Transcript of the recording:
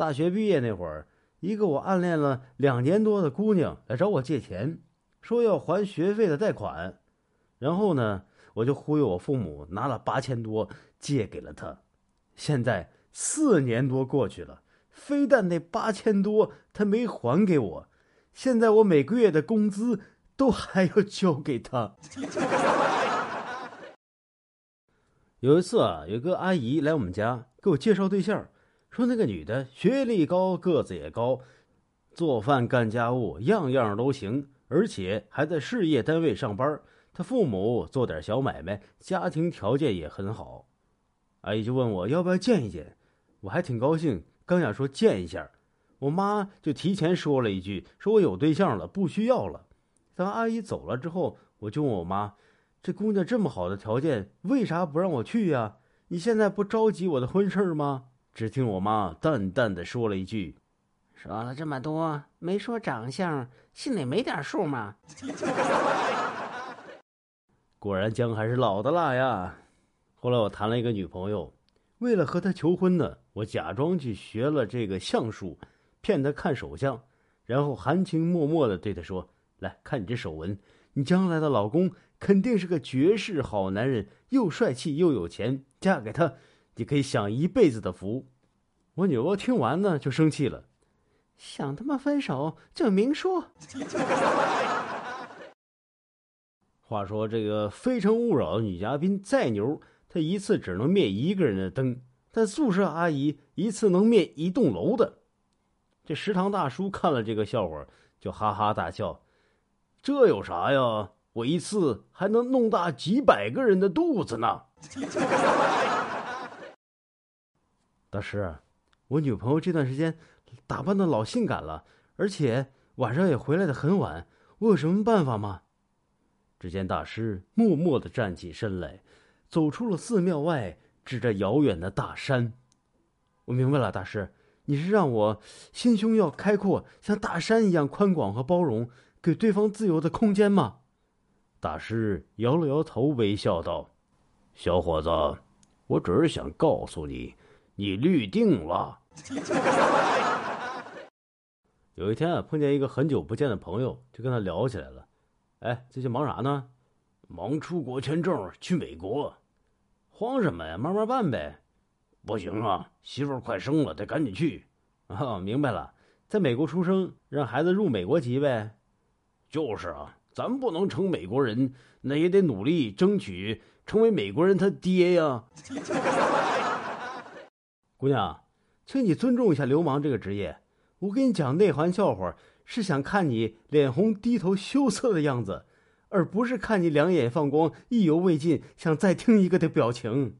大学毕业那会儿，一个我暗恋了两年多的姑娘来找我借钱，说要还学费的贷款。然后呢，我就忽悠我父母拿了八千多借给了她。现在四年多过去了，非但那八千多她没还给我，现在我每个月的工资都还要 交给她。有一次啊，有个阿姨来我们家给我介绍对象。说那个女的学历高，个子也高，做饭干家务样样都行，而且还在事业单位上班。她父母做点小买卖，家庭条件也很好。阿姨就问我要不要见一见，我还挺高兴。刚想说见一下，我妈就提前说了一句：“说我有对象了，不需要了。”等阿姨走了之后，我就问我妈：“这姑娘这么好的条件，为啥不让我去呀？你现在不着急我的婚事吗？”只听我妈淡淡的说了一句：“说了这么多，没说长相，心里没点数吗？” 果然姜还是老的辣呀。后来我谈了一个女朋友，为了和她求婚呢，我假装去学了这个相术，骗她看手相，然后含情脉脉的对她说：“来看你这手纹，你将来的老公肯定是个绝世好男人，又帅气又有钱，嫁给他。”你可以享一辈子的福。我女儿听完呢，就生气了，想他妈分手就明说。话说这个《非诚勿扰》的女嘉宾再牛，她一次只能灭一个人的灯，但宿舍阿姨一次能灭一栋楼的。这食堂大叔看了这个笑话，就哈哈大笑：“这有啥呀？我一次还能弄大几百个人的肚子呢！”大师，我女朋友这段时间打扮的老性感了，而且晚上也回来的很晚，我有什么办法吗？只见大师默默的站起身来，走出了寺庙外，指着遥远的大山。我明白了，大师，你是让我心胸要开阔，像大山一样宽广和包容，给对方自由的空间吗？大师摇了摇头，微笑道：“小伙子，我只是想告诉你。”你绿定了。有一天啊，碰见一个很久不见的朋友，就跟他聊起来了。哎，最近忙啥呢？忙出国签证去美国。慌什么呀？慢慢办呗。不行啊，媳妇儿快生了，得赶紧去。啊，明白了，在美国出生，让孩子入美国籍呗。就是啊，咱不能成美国人，那也得努力争取成为美国人他爹呀。姑娘，请你尊重一下流氓这个职业。我给你讲内环笑话，是想看你脸红低头羞涩的样子，而不是看你两眼放光、意犹未尽、想再听一个的表情。